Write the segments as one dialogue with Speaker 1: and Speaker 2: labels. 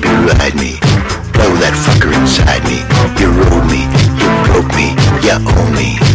Speaker 1: baby, ride me. Blow that fucker inside me. You rode me, you broke me, you own me.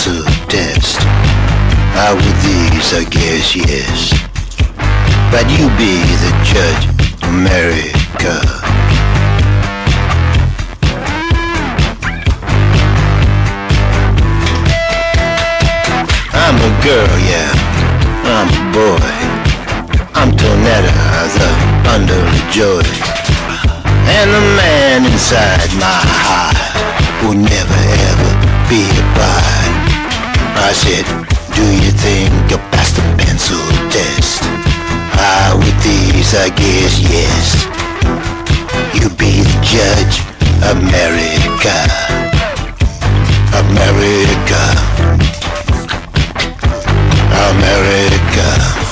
Speaker 1: pencil test. Out of these, I guess, yes. But you be the judge, America. I'm a girl, yeah. I'm a boy. I'm Tonetta, the underly joy. And the man inside my heart will never ever be a bride. I said, do you think you passed the pencil test? Ah, with these I guess yes. You be the judge, America. America. America.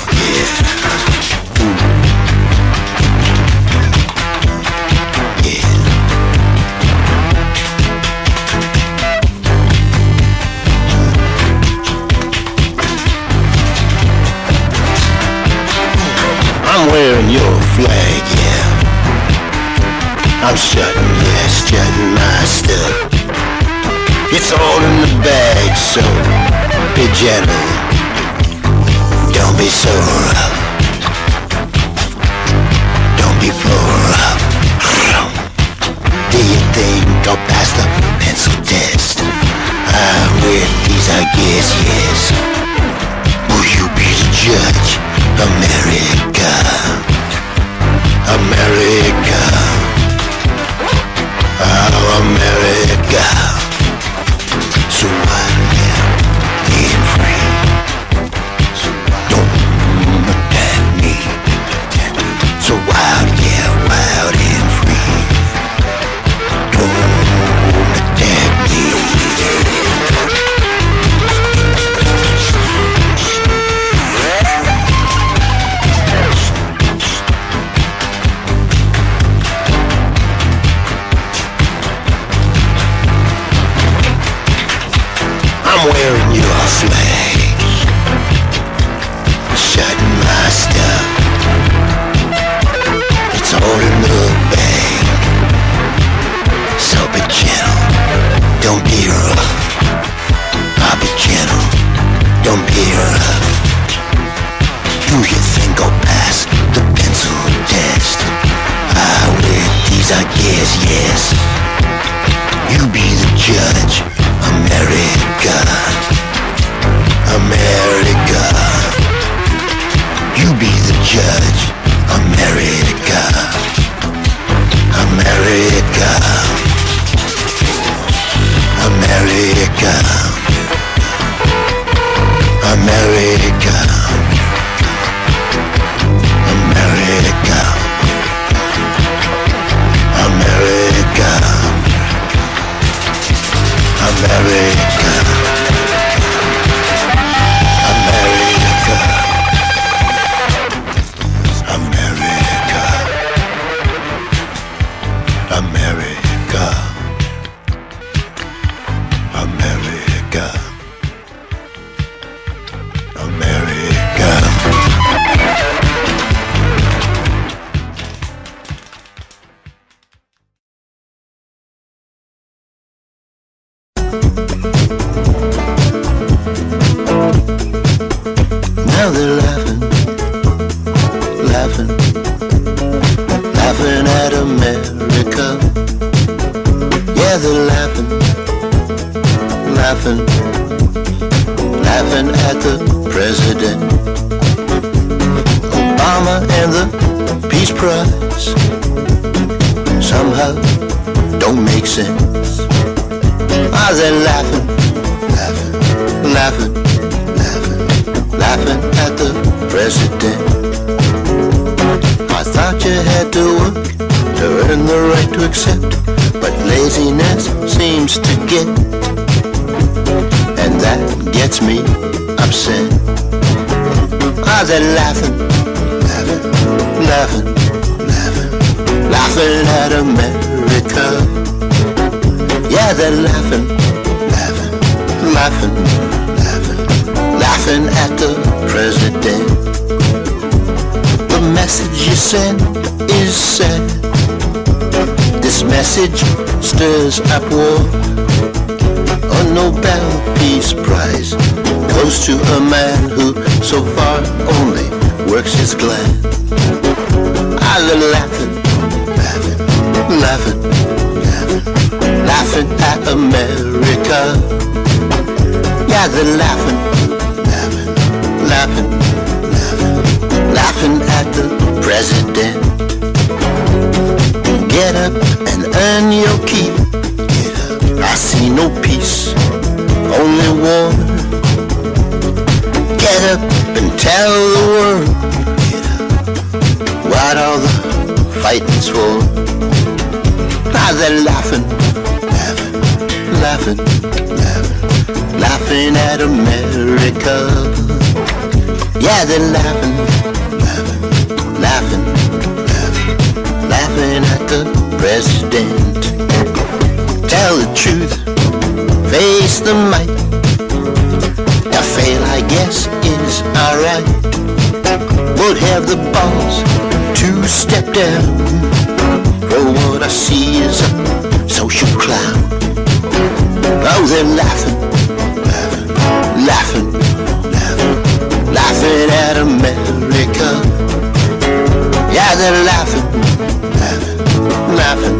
Speaker 1: wearing your flag, yeah. I'm shutting, yeah, shutting my stuff. It's all in the bag, so be gentle. Don't be so rough. Don't be so rough. Do you think I'll pass the pencil test? Ah, with these I guess yes. Will you be the judge of marriage? America, America, oh America. judge America. America. America. America. America. America. America. What all the fighting for? Now they're laughing, laughing, laughing, laughing, laughing at America. Yeah, they're laughing, laughing, laughing, laughing, laughing at the president. Tell the truth, face the might. To fail, I guess, is alright don't have the balls to step down. For what I see is a social clown. Oh, they're laughing, laughing, laughing, laughing, laughing at America. Yeah, they're laughing, laughing, laughing,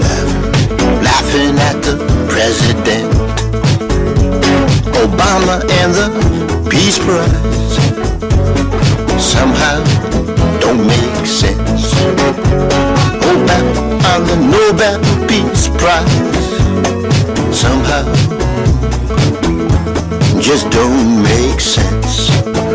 Speaker 1: laughing, laughing at the president. Obama and the Peace Prize somehow don't make sense. Hold on the Nobel Peace Prize somehow just don't make sense.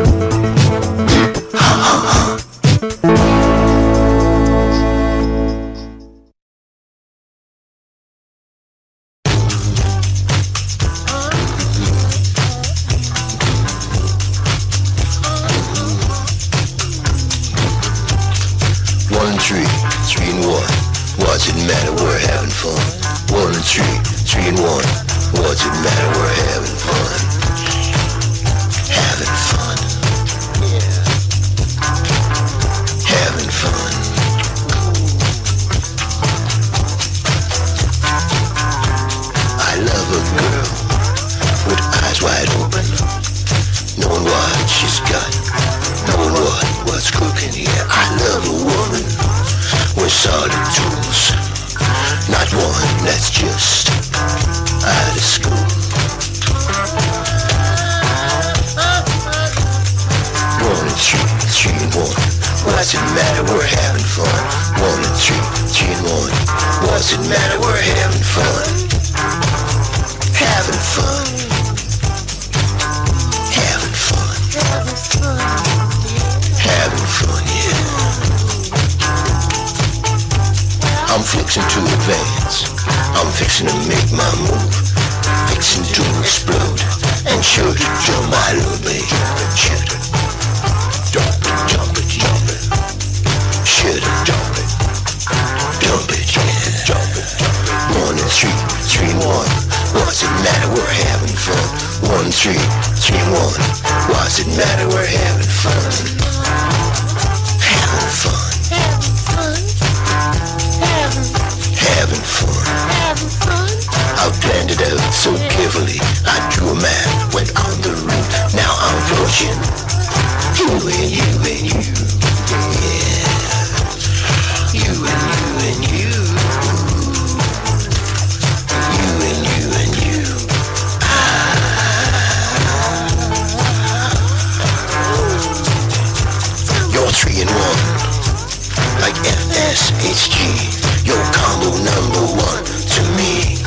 Speaker 1: One, three, three and one. What's it matter? We're having fun. Having fun. Having fun. Having fun. I planned it out so carefully. I drew a map, went on the route. Now I'm approaching you and you and you. Yeah. FSHG. Your combo number one to me.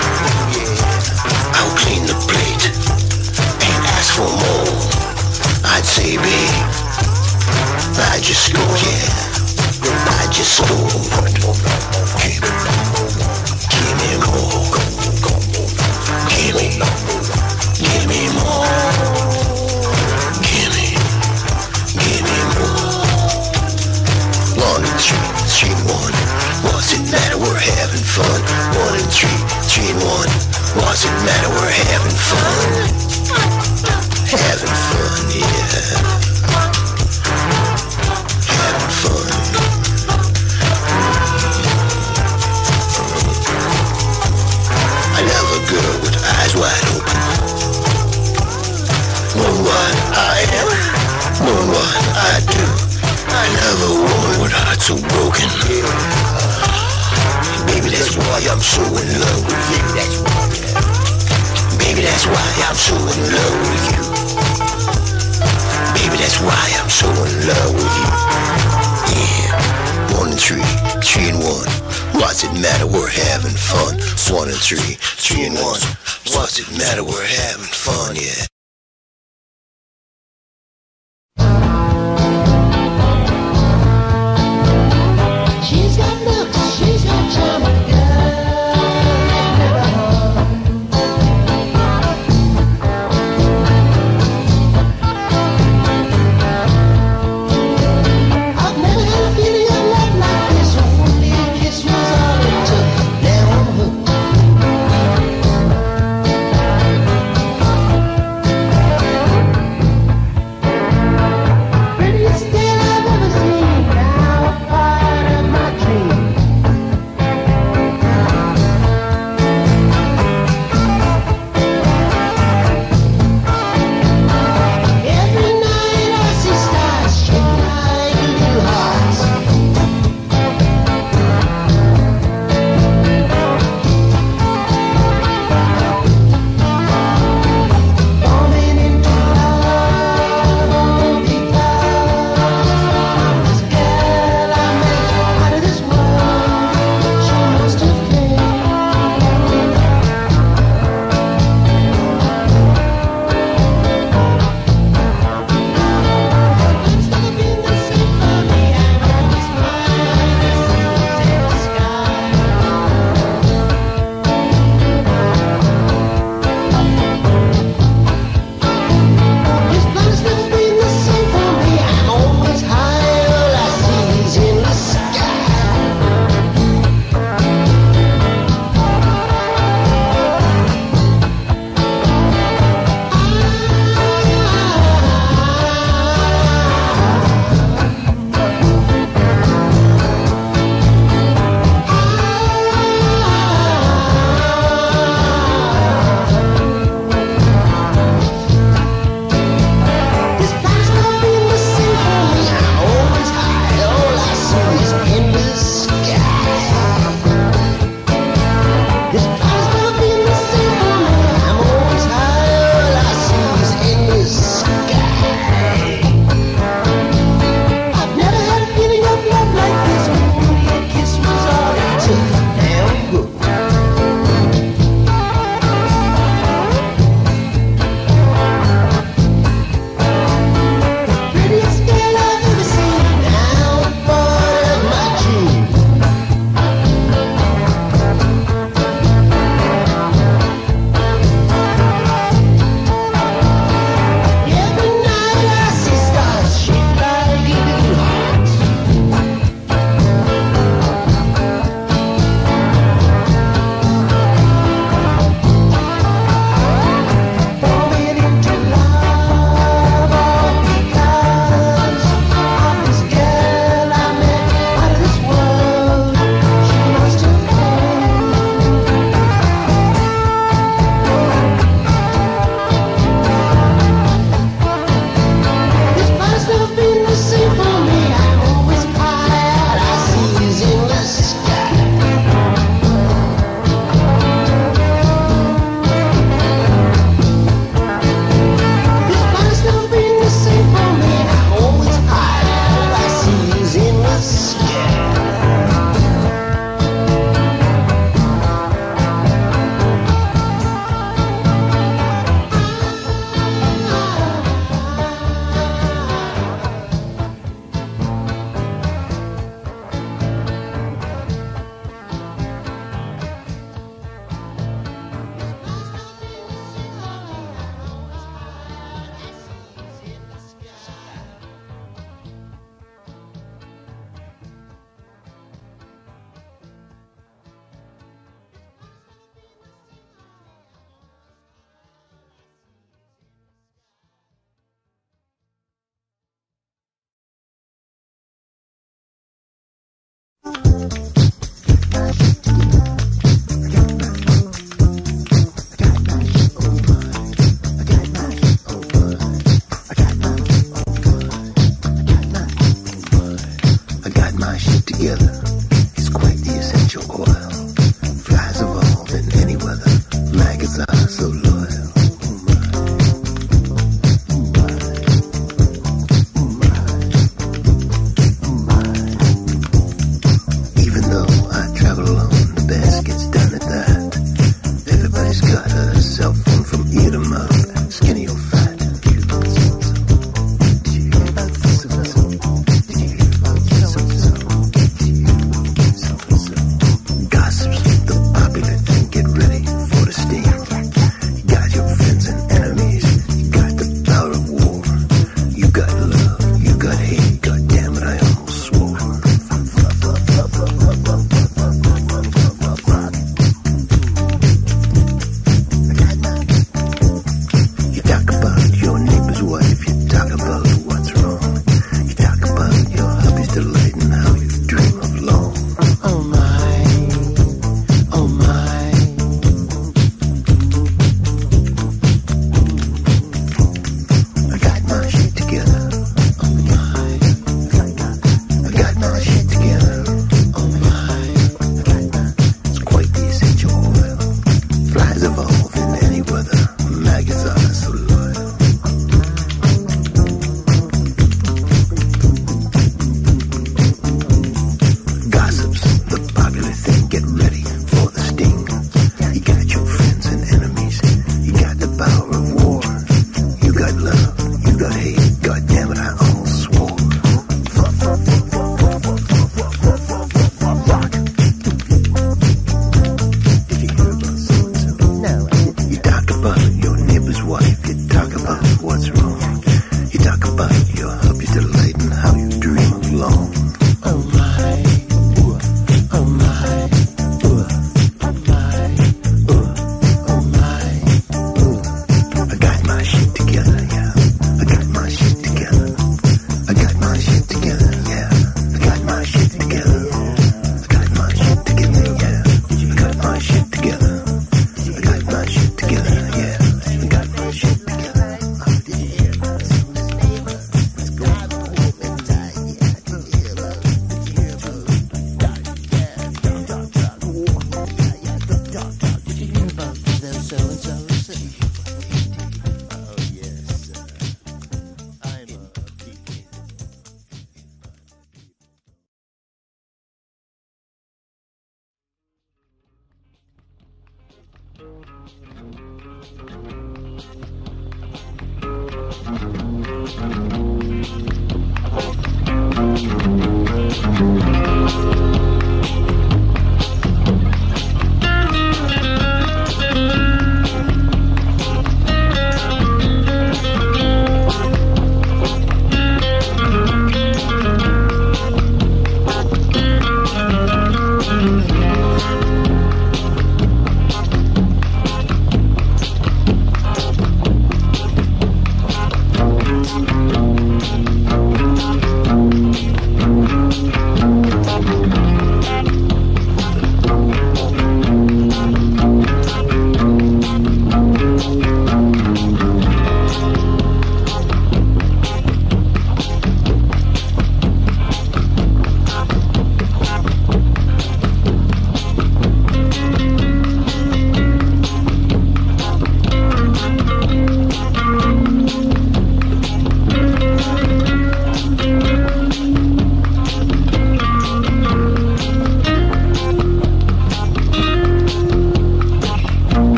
Speaker 1: I'll clean the plate and ask for more. I'd say, babe, I just go, yeah. I just go. Give, give me more. Give me, give me more. Three, one. What's it matter? We're having fun. One and three, three and one. What's it matter? We're having fun. Love a woman with heart so broken. Baby, that's why I'm so in love with you. That's. Baby, that's why I'm so in love with you. Baby, that's why I'm so in love with you. Yeah. One and three, three and one. What's it matter? We're having fun. One and three, three and one. What's it matter? We're having fun, yeah.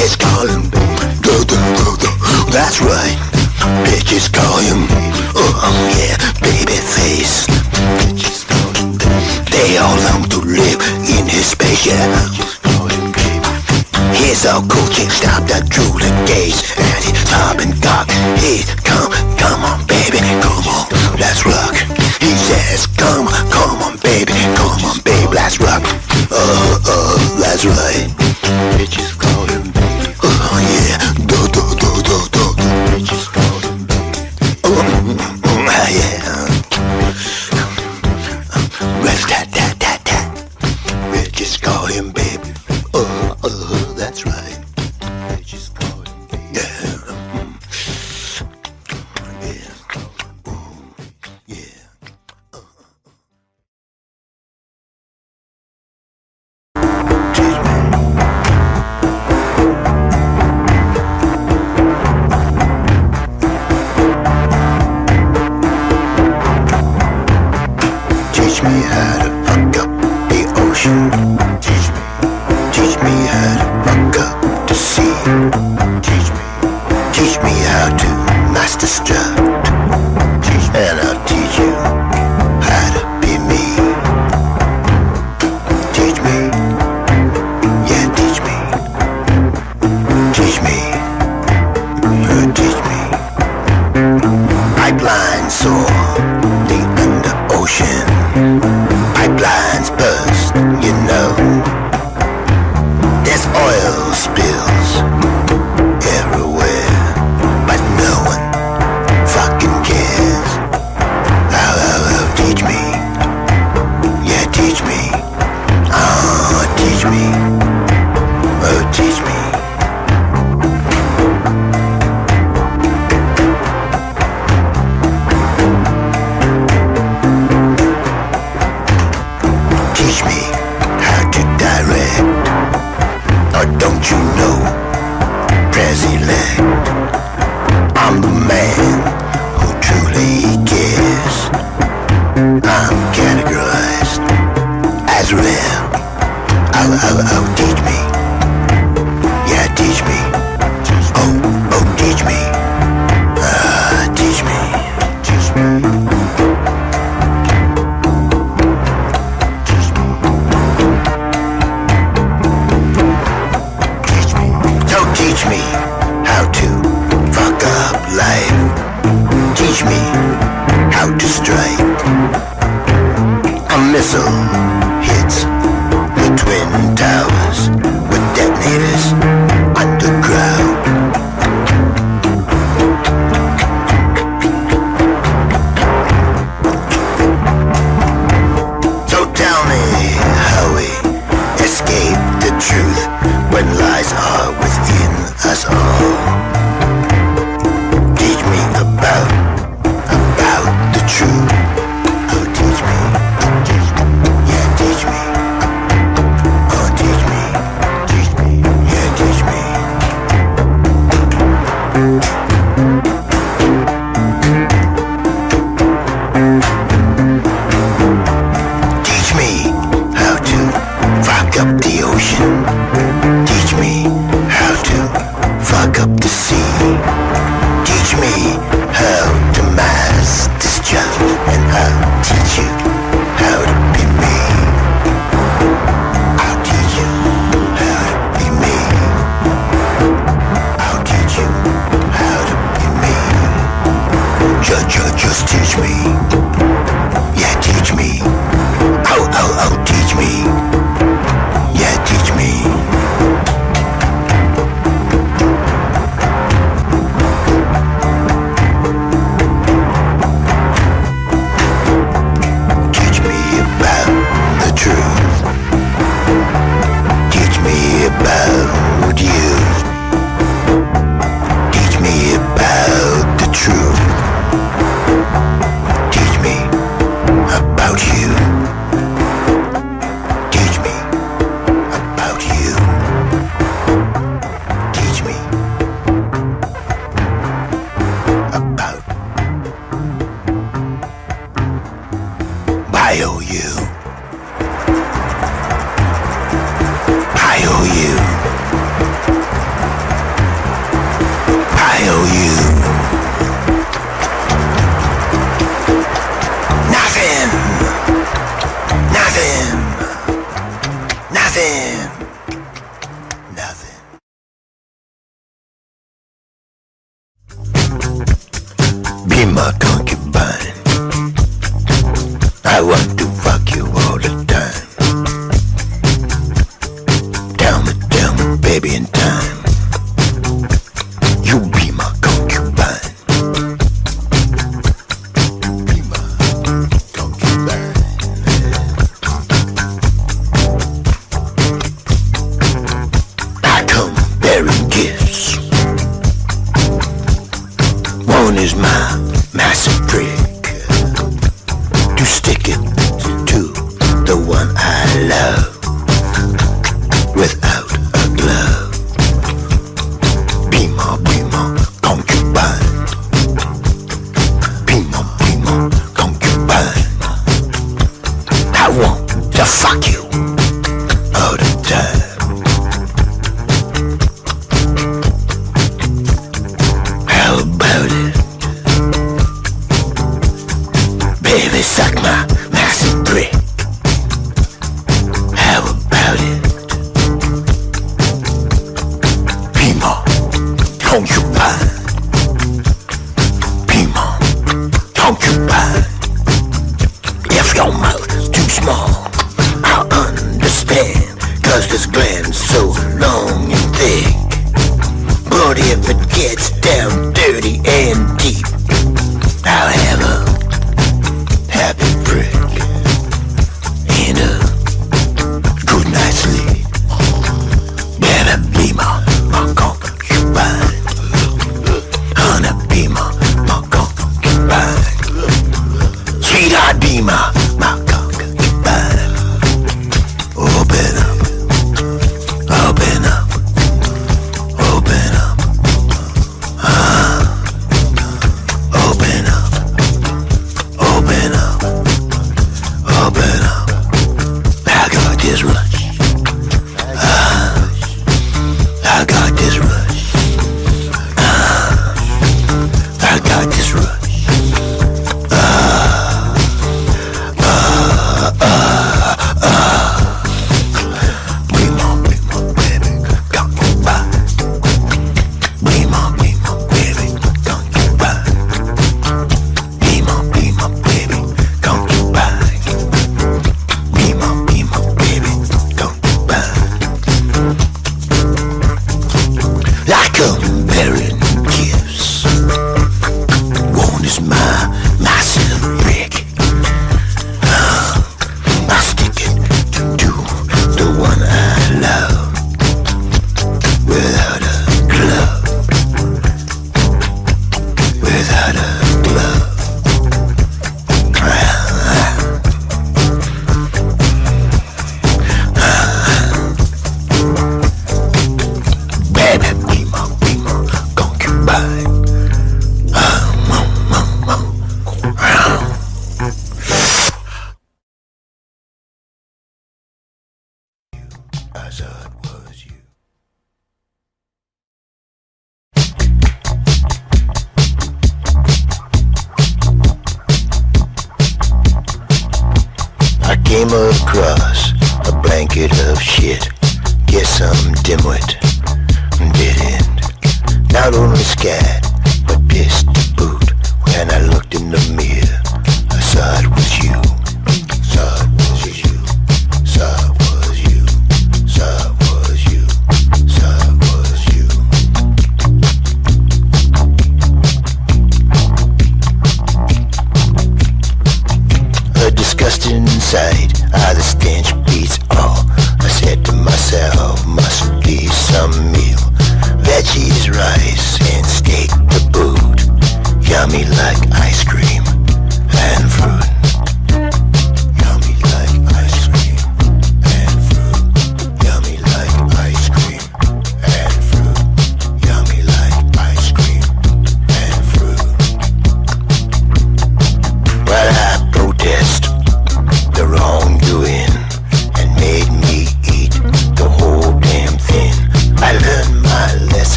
Speaker 1: Bitches calling me. Do, do, do, do. That's right. Bitches calling me. Oh, yeah, baby face. Bitches calling me. They all long to live in his space, yeah. He's all coochie, stop that drooling gaze And he's popping cock, he's come, come on baby, come on, let's rock He says come, come on baby, come on baby, let's rock Uh, uh, that's right Teach me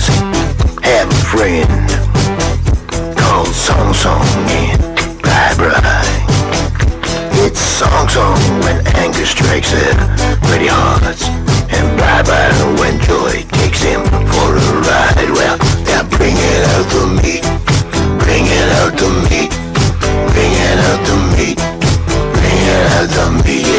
Speaker 1: says, have a friend called Song Song and Bye Bye. It's Song Song when anger strikes their pretty hearts and Bye Bye when joy takes him for a ride. Well, they're bringing out the meat, bringing out the meat, bringing out the meat, bringing out the meat.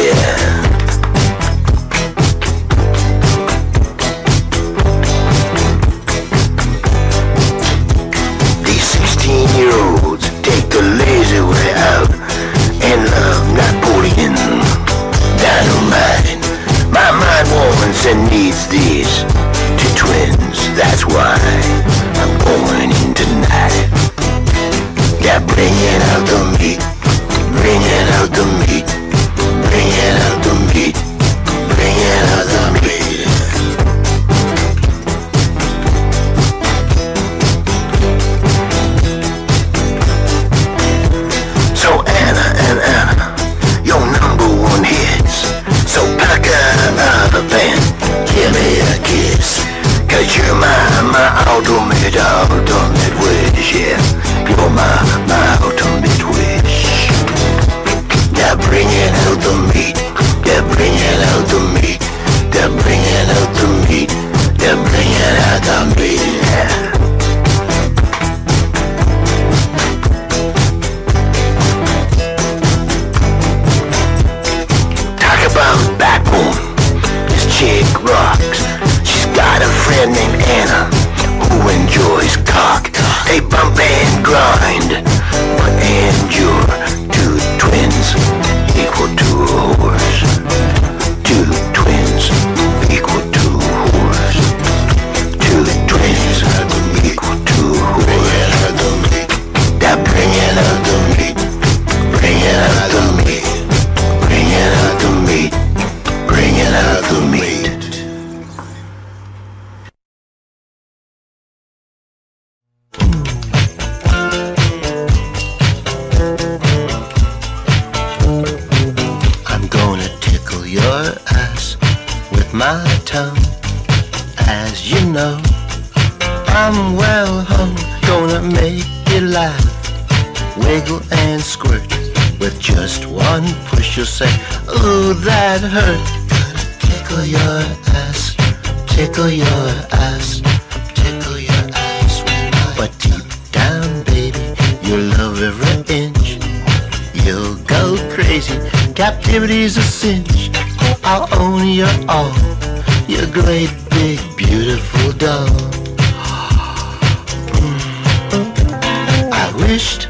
Speaker 1: tickle your ass, tickle your ass. But deep down, baby, you love every inch. You'll go crazy. Captivity's a cinch. I'll own your all. Your great big beautiful doll. Hmm. I wished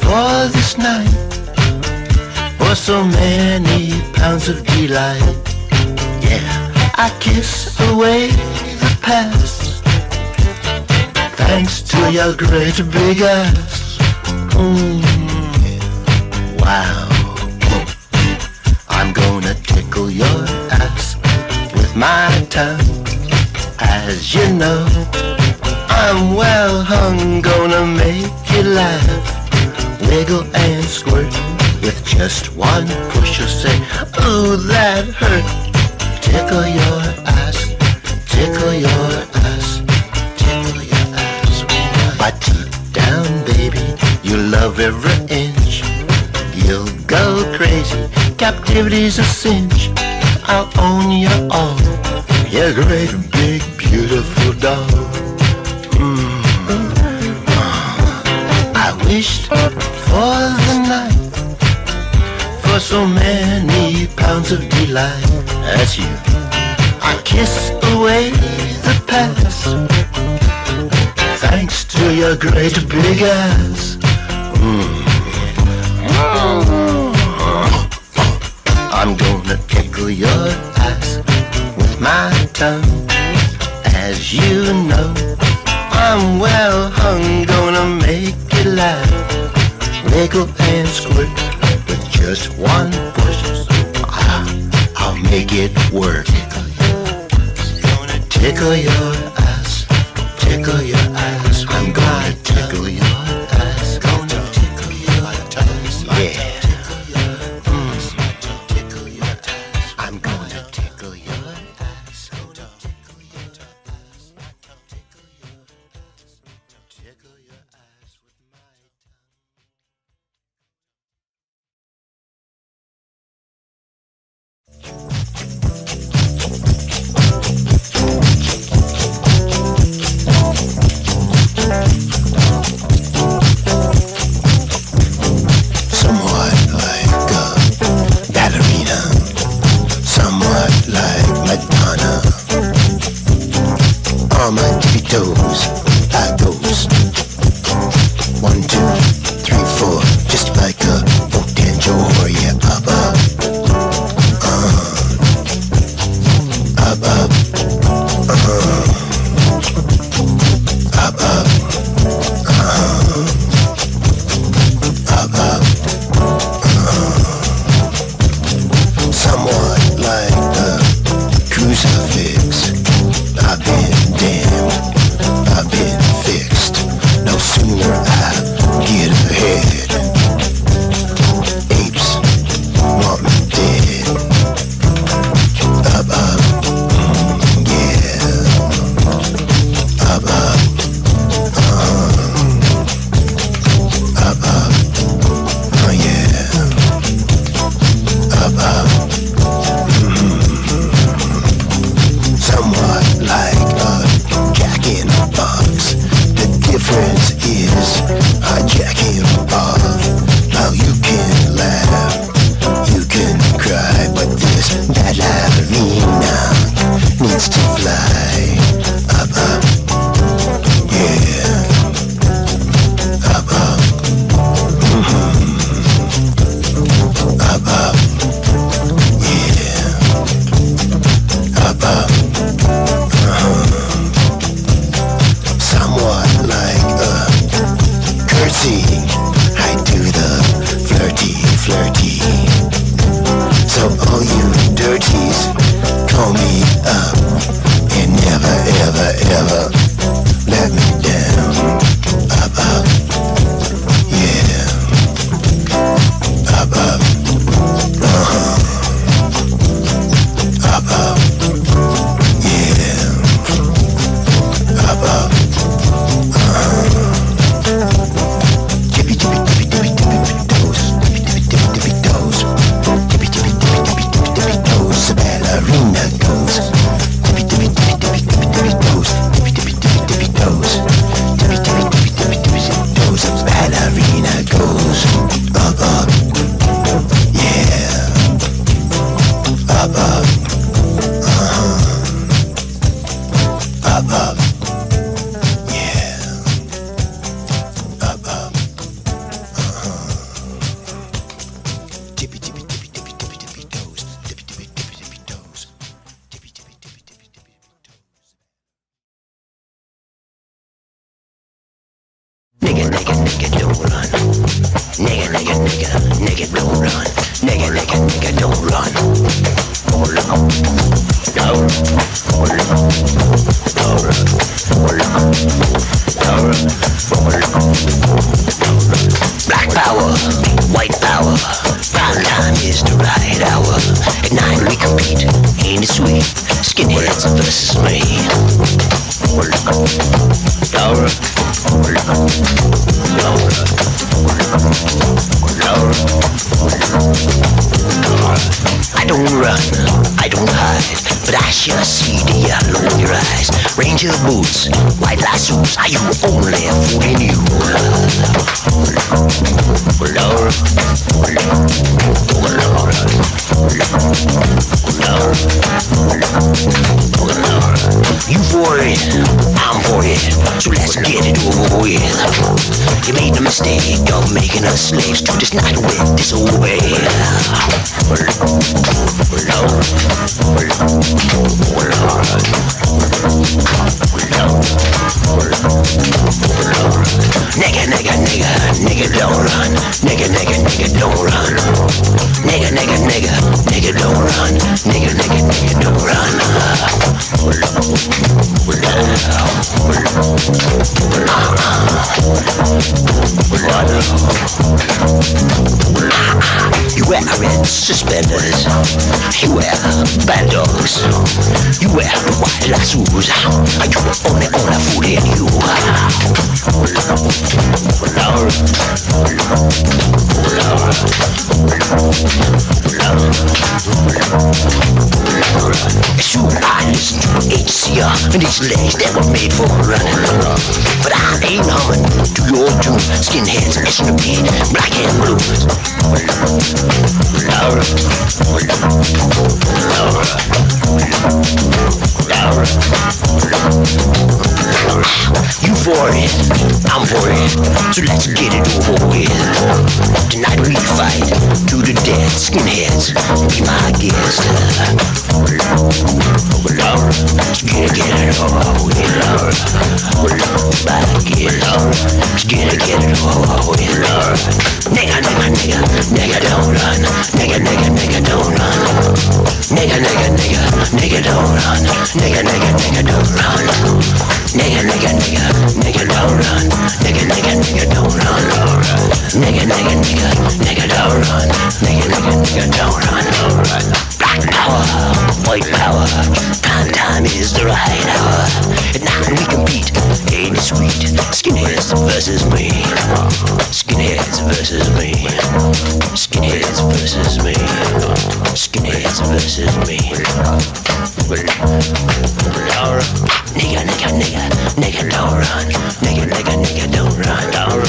Speaker 1: for this night for so many pounds of delight. Yeah. I kiss away the past. Thanks to your great big ass. Wow. I'm gonna tickle your ass with my tongue. As you know, I'm well hung, gonna make you laugh. Wiggle and squirt with just one push. You'll say, ooh, that hurt. Tickle your ass, tickle your ass, tickle your ass. Button down, baby, you love every inch. You'll go crazy, captivity's a cinch. I'll own you all, you great big beautiful doll. Mm. I wished for the night for so many pounds of delight. As you. I kiss away the past. Thanks to your great big ass. Mm. I'm gonna tickle your ass with my tongue. As you know, I'm well hung, gonna make it laugh. Wiggle and squirt with just one push make it work. Tickle your ass, tickle your ass. I'm gonna tickle your movies.
Speaker 2: Nigga, nigga, nigga, don't run. Nigga, nigga, nigga, nigga, don't run. Nigga, nigga, nigga, don't run. Hold
Speaker 1: up. Don't. Hold up. Sure see the yellow in your eyes. Ranger boots, white lassos, are you only fooling you? You made the mistake of making us slaves to this night with this way. Nigga, nigga, nigga, nigga, don't run. Nigga, nigga, nigga, don't run. Nigga, nigga, nigga, nigga, don't run. Nigga, nigga, nigga, don't run. You wear red suspenders. You wear bad dogs. You wear white lassos. Are you only on a fool in you? It's true, I listen to HCR and these legs that were made for running. But I ain't humming to your tune. Skinheads, listen to me, black and blue. Laura. Laura. Laura. You it, I'm it. So let's get it over with. Tonight we fight to the death. Skinheads, be my guest. Get it, over with. By let's get it, get it over with. Nigga, nigga, nigga, nigga, don't run. Nigga, nigga, nigga, don't run. Nigga, nigga, nigga, nigga, don't run. Nigga, nigga, nigga, don't run. Nigga, nigga, nigga, nigga, don't run. Nigga, nigga, nigga, don't run. Nigga, nigga, nigga, nigga, don't run. Nigga, nigga, nigga, don't run. Black power, white power. Time, time is the right hour. At night we compete. Ain't it sweet? Skinheads versus me. Skinheads versus me. Skinheads versus me. Skinheads versus me. Laura. Nigga, nigga, nigga, nigga, don't run. Nigga, nigga, nigga, don't run. Laura.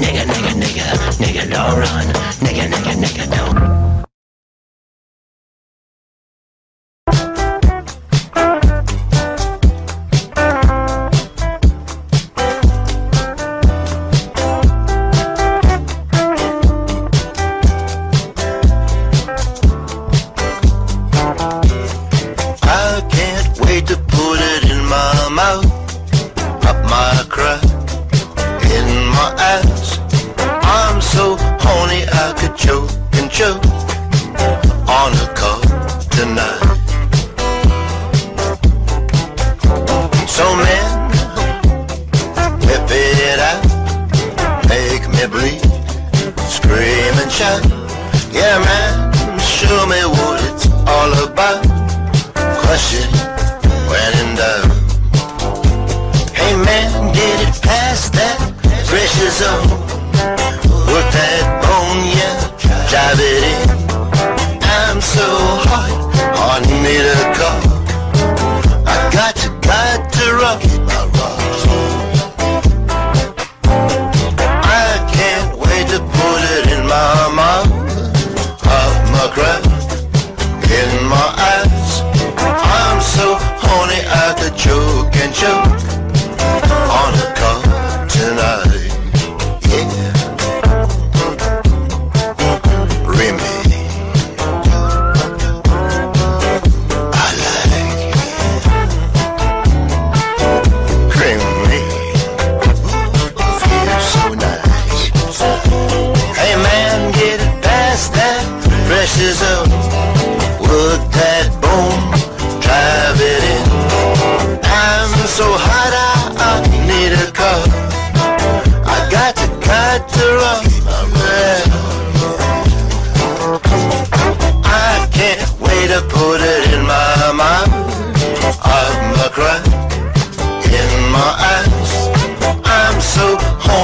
Speaker 1: Nigga, nigga, nigga, nigga, don't run. Nigga, nigga, nigga, don't
Speaker 3: scream. Yeah man, show me what it's all about question when in doubt. Hey man, get it past that pressure zone.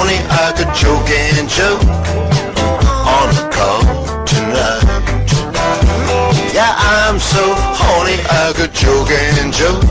Speaker 3: Only I could choke and choke on
Speaker 1: the call tonight. Yeah, I'm so horny I could choke and choke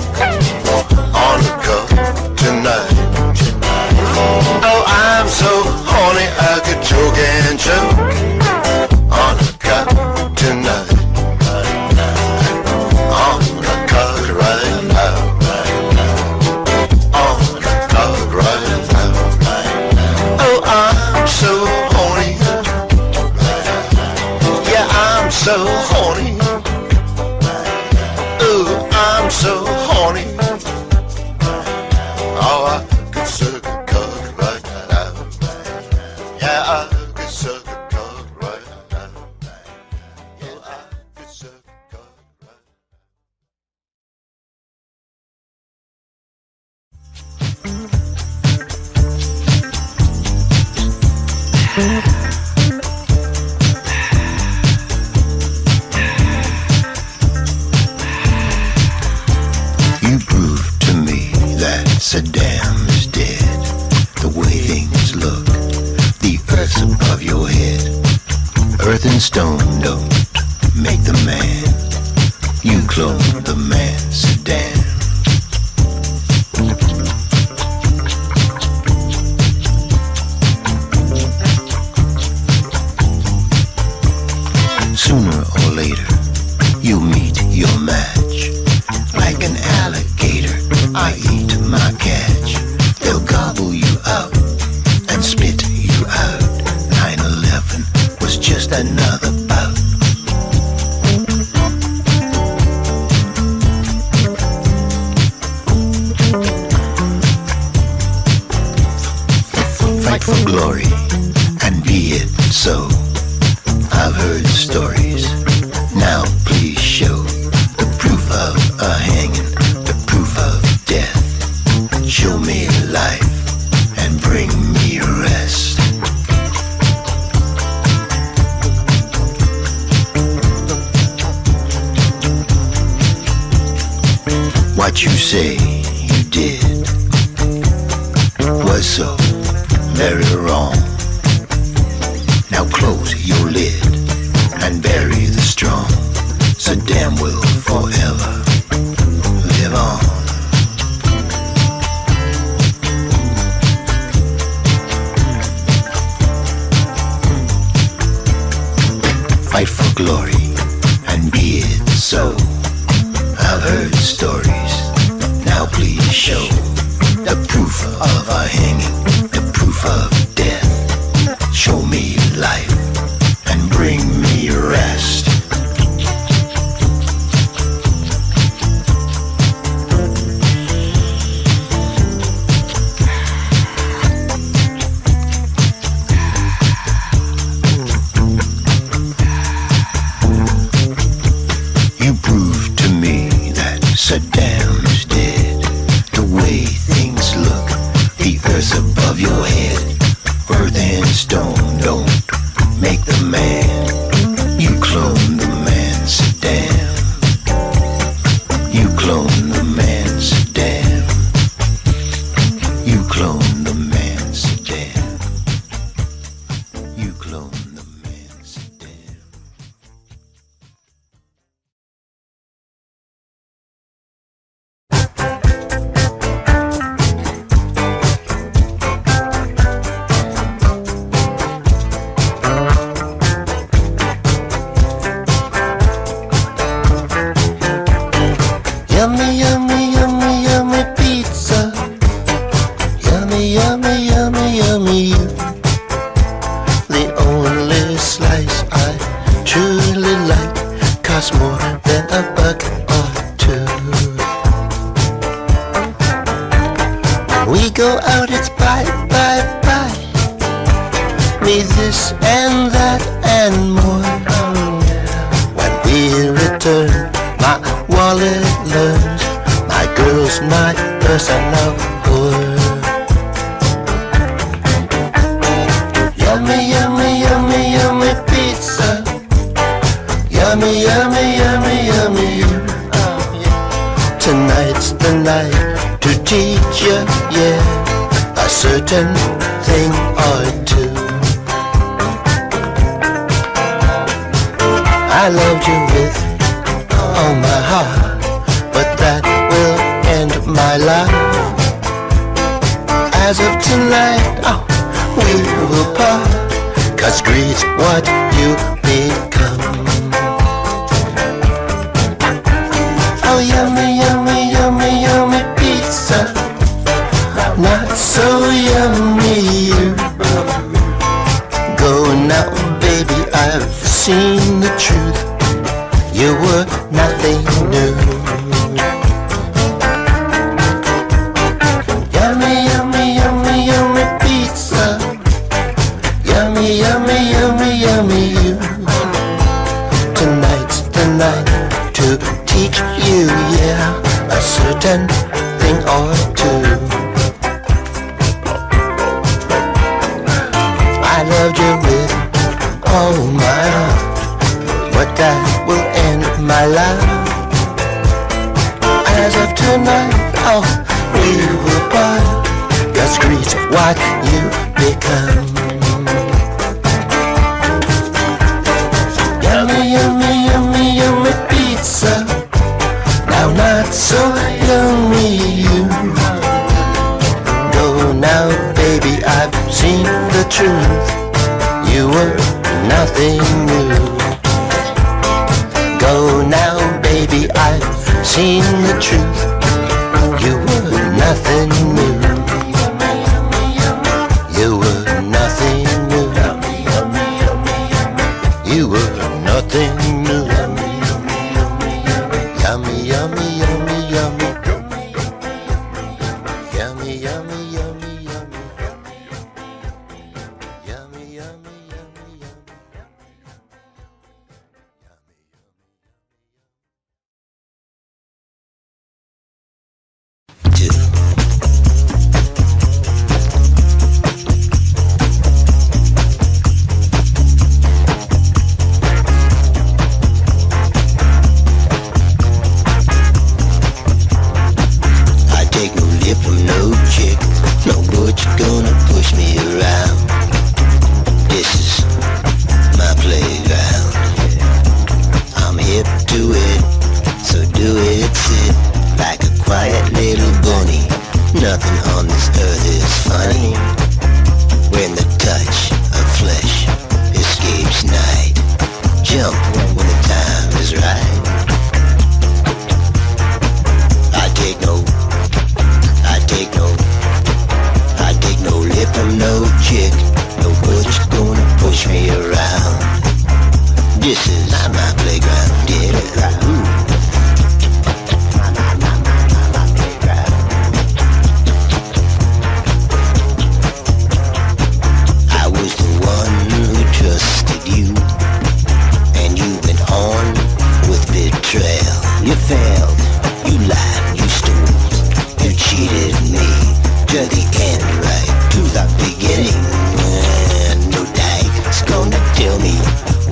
Speaker 1: to the end, right to the beginning. Uh, no dag's gonna tell me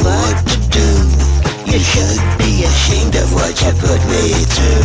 Speaker 1: what to do. You should be ashamed of what you put me through.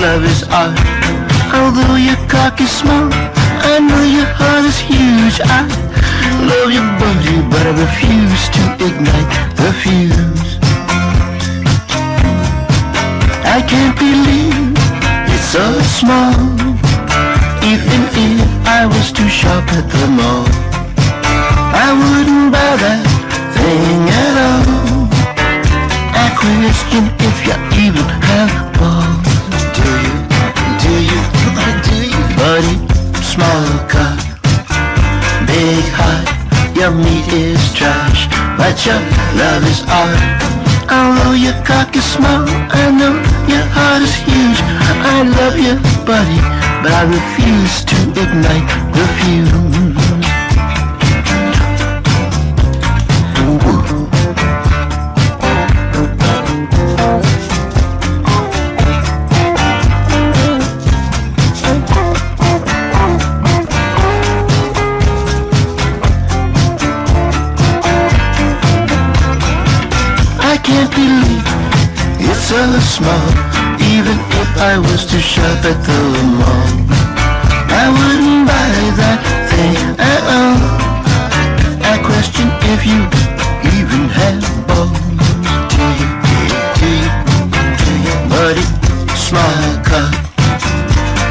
Speaker 1: Love is art. But I refuse to ignite the fuse. Ooh. I can't believe it's so small. I was to shop at the mall, I wouldn't buy that thing at all. I question if you even have balls. You? You? You? Buddy, small cup,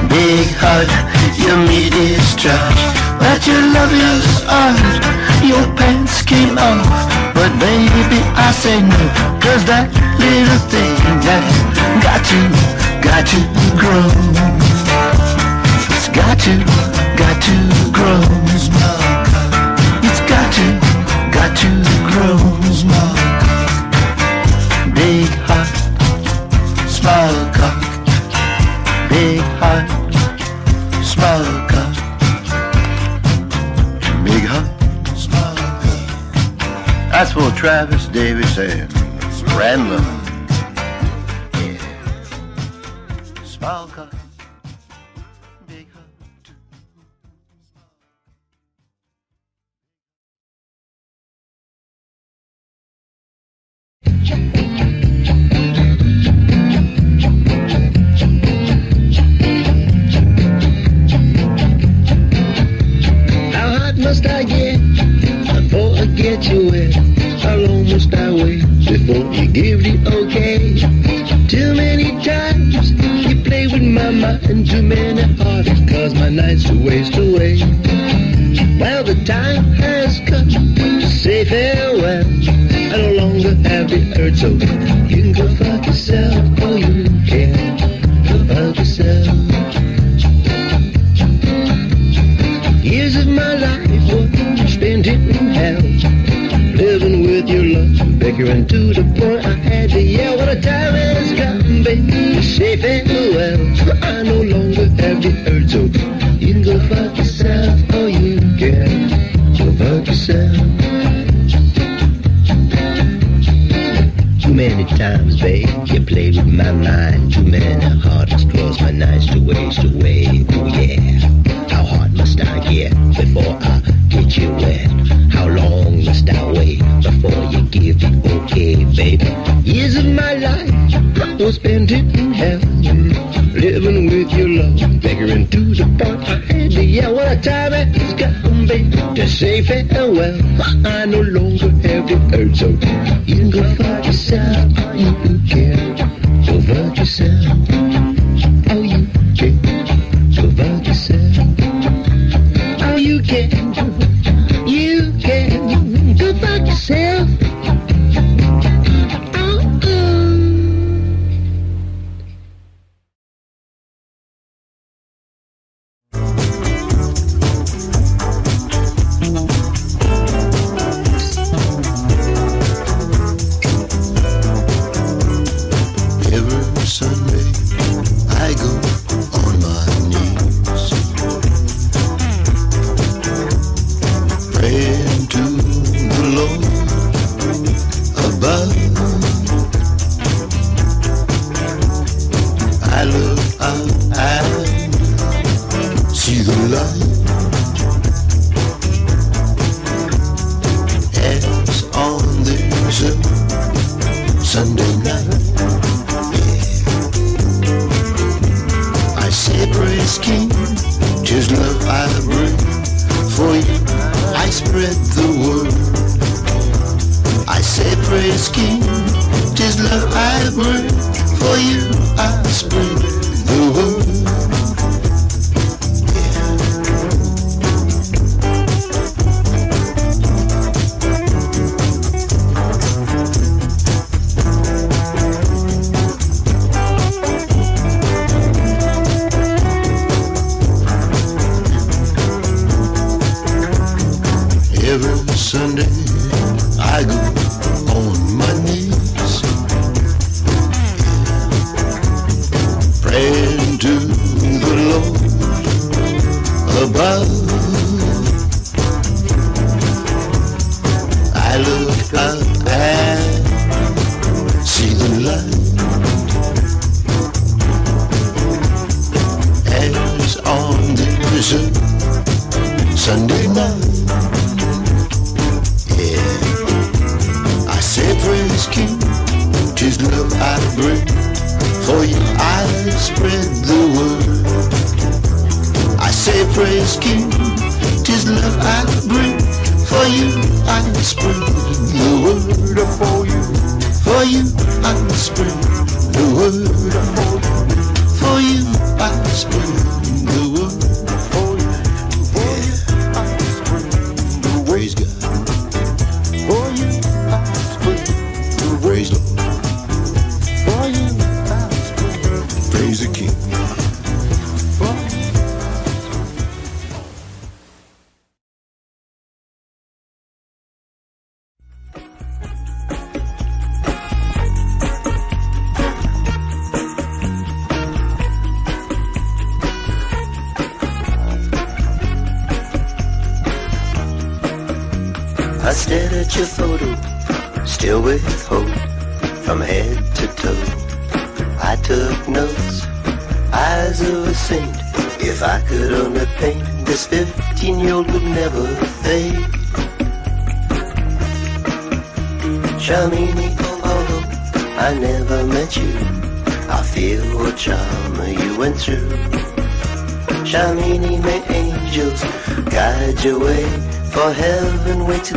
Speaker 1: big heart. Your meat is trash, but your love is art. Your pants came off, but baby I say no, cause that little thing that got to, got to grow. It's got to, got to grow. It's got to, got to grow. Big heart, small cock. Big heart, small cock. Big heart, small cock. That's for Travis Davis and Randall.
Speaker 4: Get you wet? How long must I wait before you give it okay, baby? Years of my life was spent in hell, living with your love, begging to the point I had to yell. What a time it has come, baby, to say farewell. I no longer have the urge, so you can go fuck yourself. You can go fuck yourself.
Speaker 1: spread the word for you. For you, I can spread the word for you. For you, I can heaven way too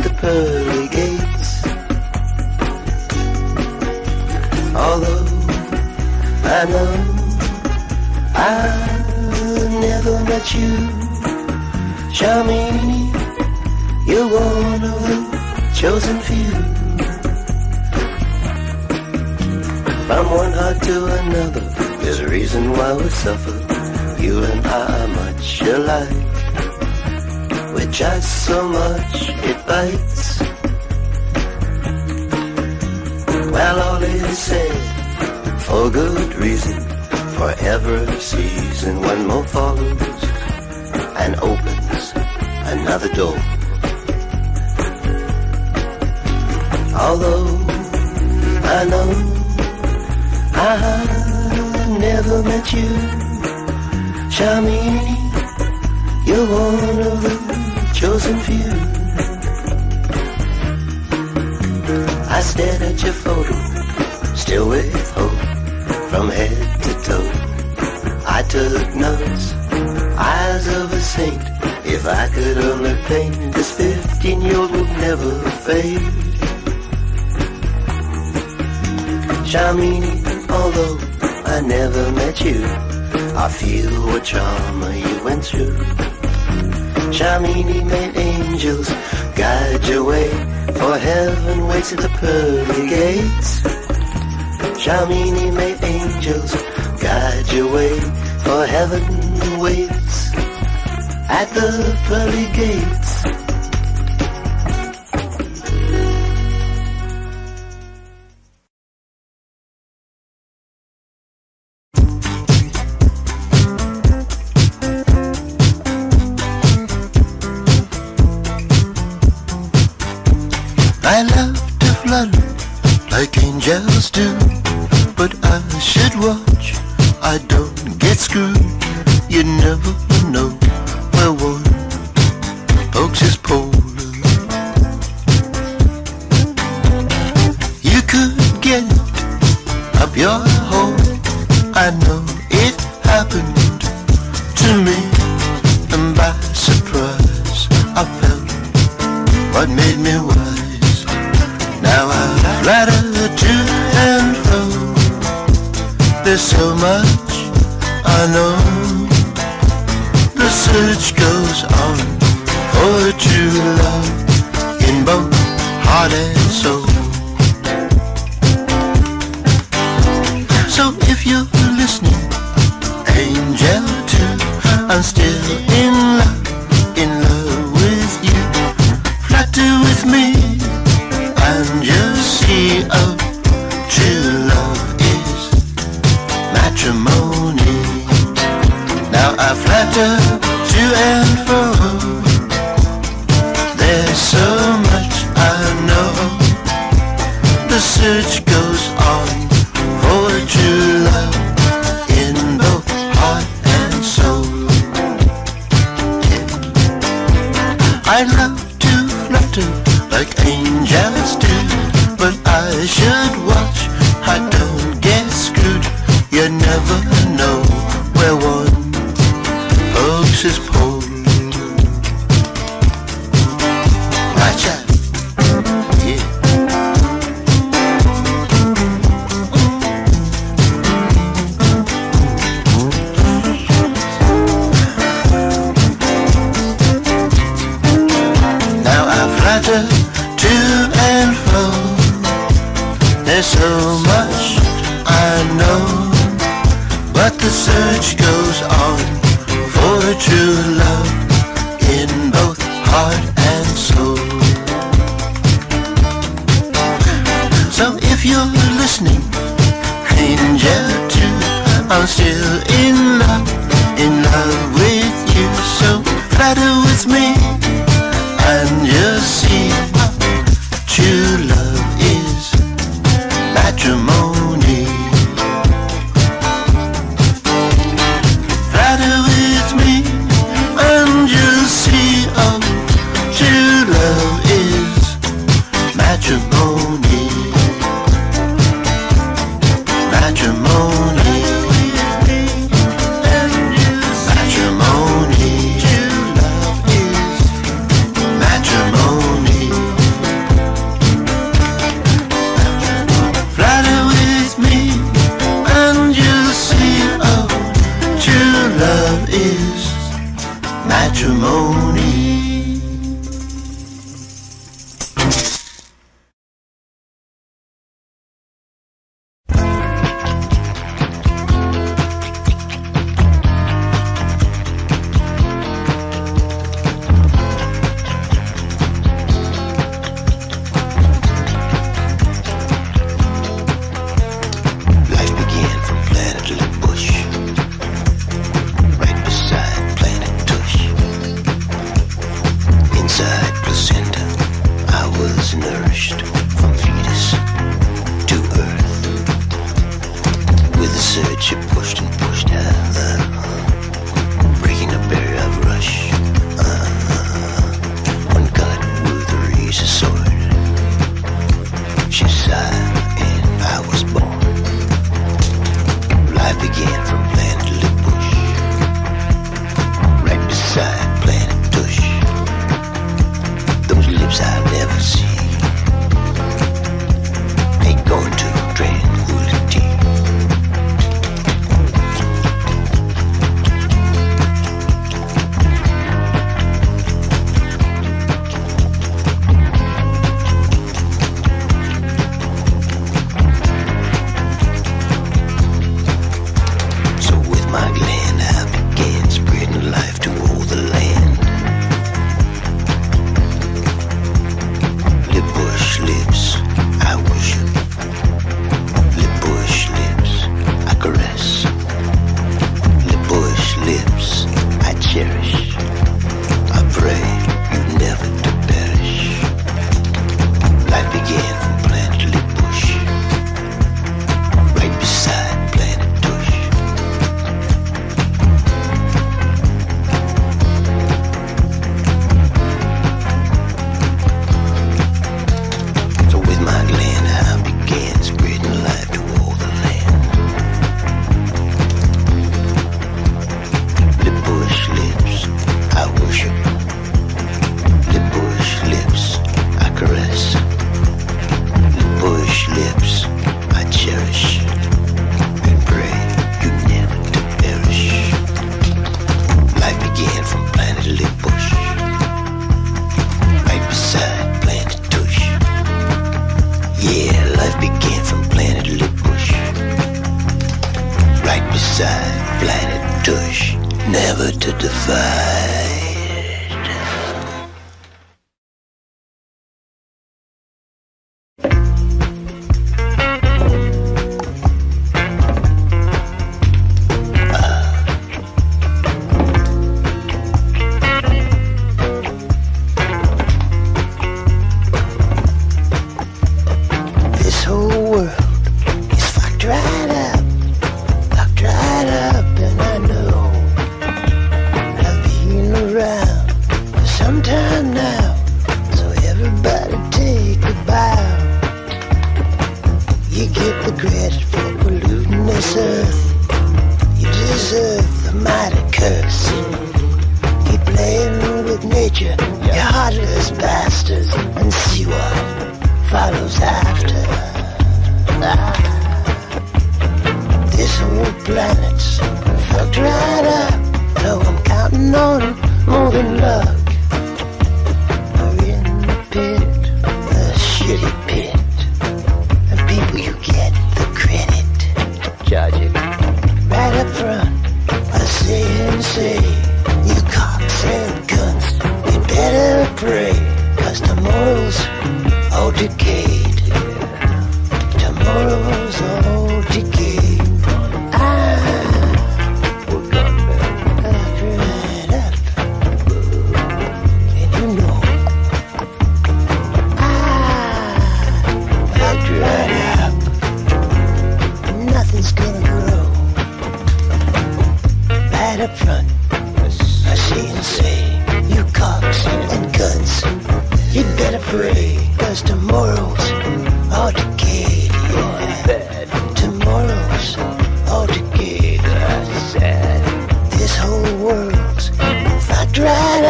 Speaker 1: gates. Shamini, may angels guide your way, for heaven waits at the pearly gates. stranger to I'm still in love, in love with you. So flatter with me.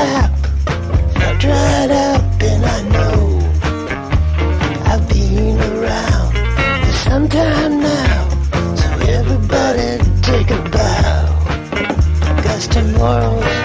Speaker 1: trap. I dried up and I know I've been around for some time now. So everybody take a bow. Cause tomorrow's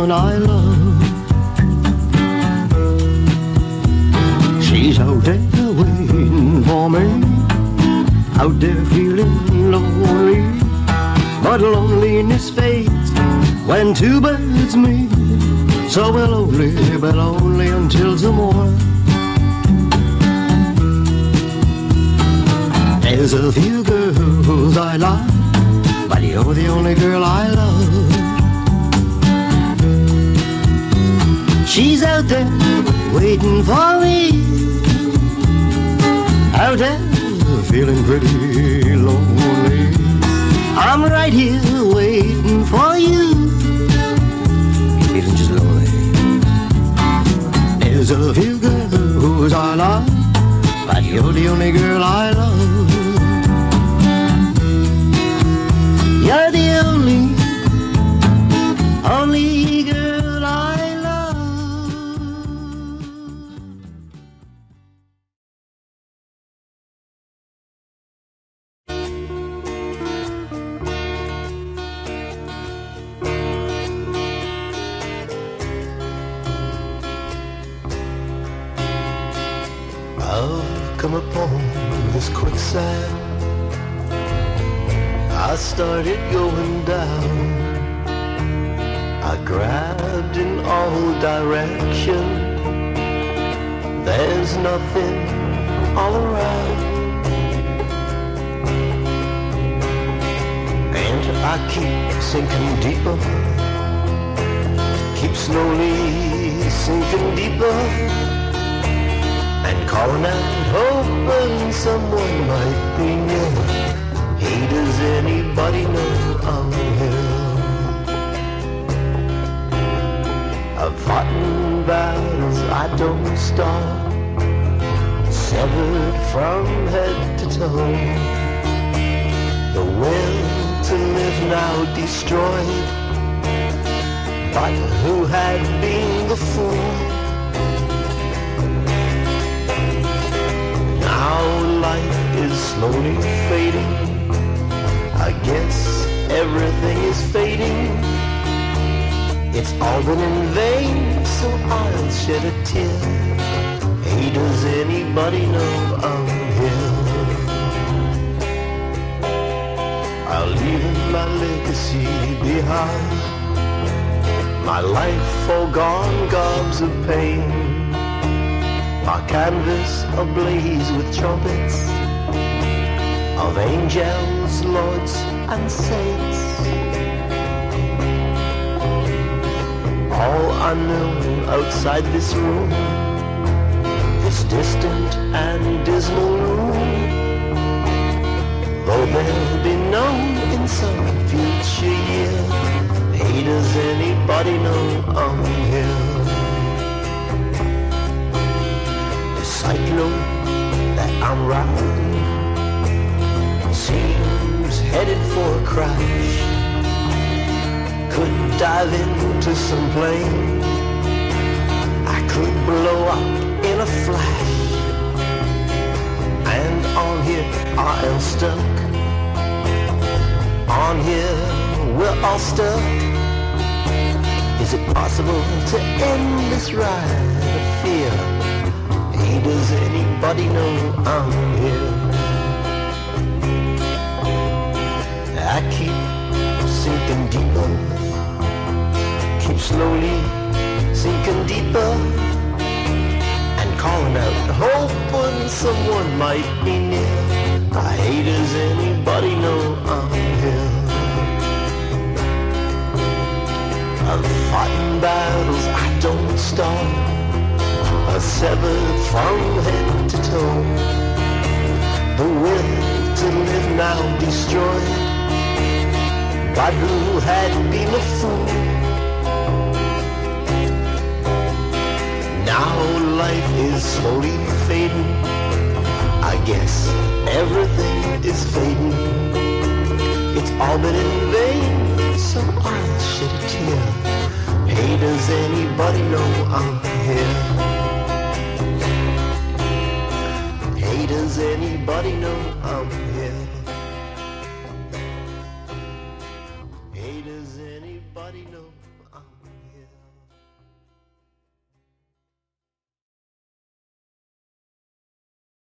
Speaker 4: one I love. She's out there waiting for me, out there feeling lonely. But loneliness fades when two birds meet. So we're lonely, but lonely until tomorrow. There's a few girls I like, but you're the only girl I love. She's out there waiting for me. Out there feeling pretty lonely. I'm right here waiting for you. Feeling just lonely. There's a few girls I like, but you're the only girl I love. You're the only, only girl
Speaker 1: slowly fading. I guess everything is fading. It's all been in vain, so I'll shed a tear. Hey, does anybody know I'm here? I'll leave my legacy behind. My life all gone, gobs of pain. My canvas ablaze with trumpets of angels, lords, and saints. All unknown outside this room, this distant and dismal room. Though they'll be known in some future year. Hey, does anybody know I'm here? The cyclone that I'm riding seems headed for a crash. Could dive into some plane. I could blow up in a flash. And on here I am stuck. On here we're all stuck. Is it possible to end this ride of fear? Hey, does anybody know I'm here? Keep sinking deeper, keep slowly sinking deeper, and calling out, hoping someone might be near. I hate does anybody know I'm here? I've fought in battles I don't stop, I severed from head to toe. The will to live now destroyed but who had been a fool. Now life is slowly fading. I guess everything is fading. It's all been in vain, so I'll shed a tear. Hey, does anybody know I'm here? Hey, does anybody know I'm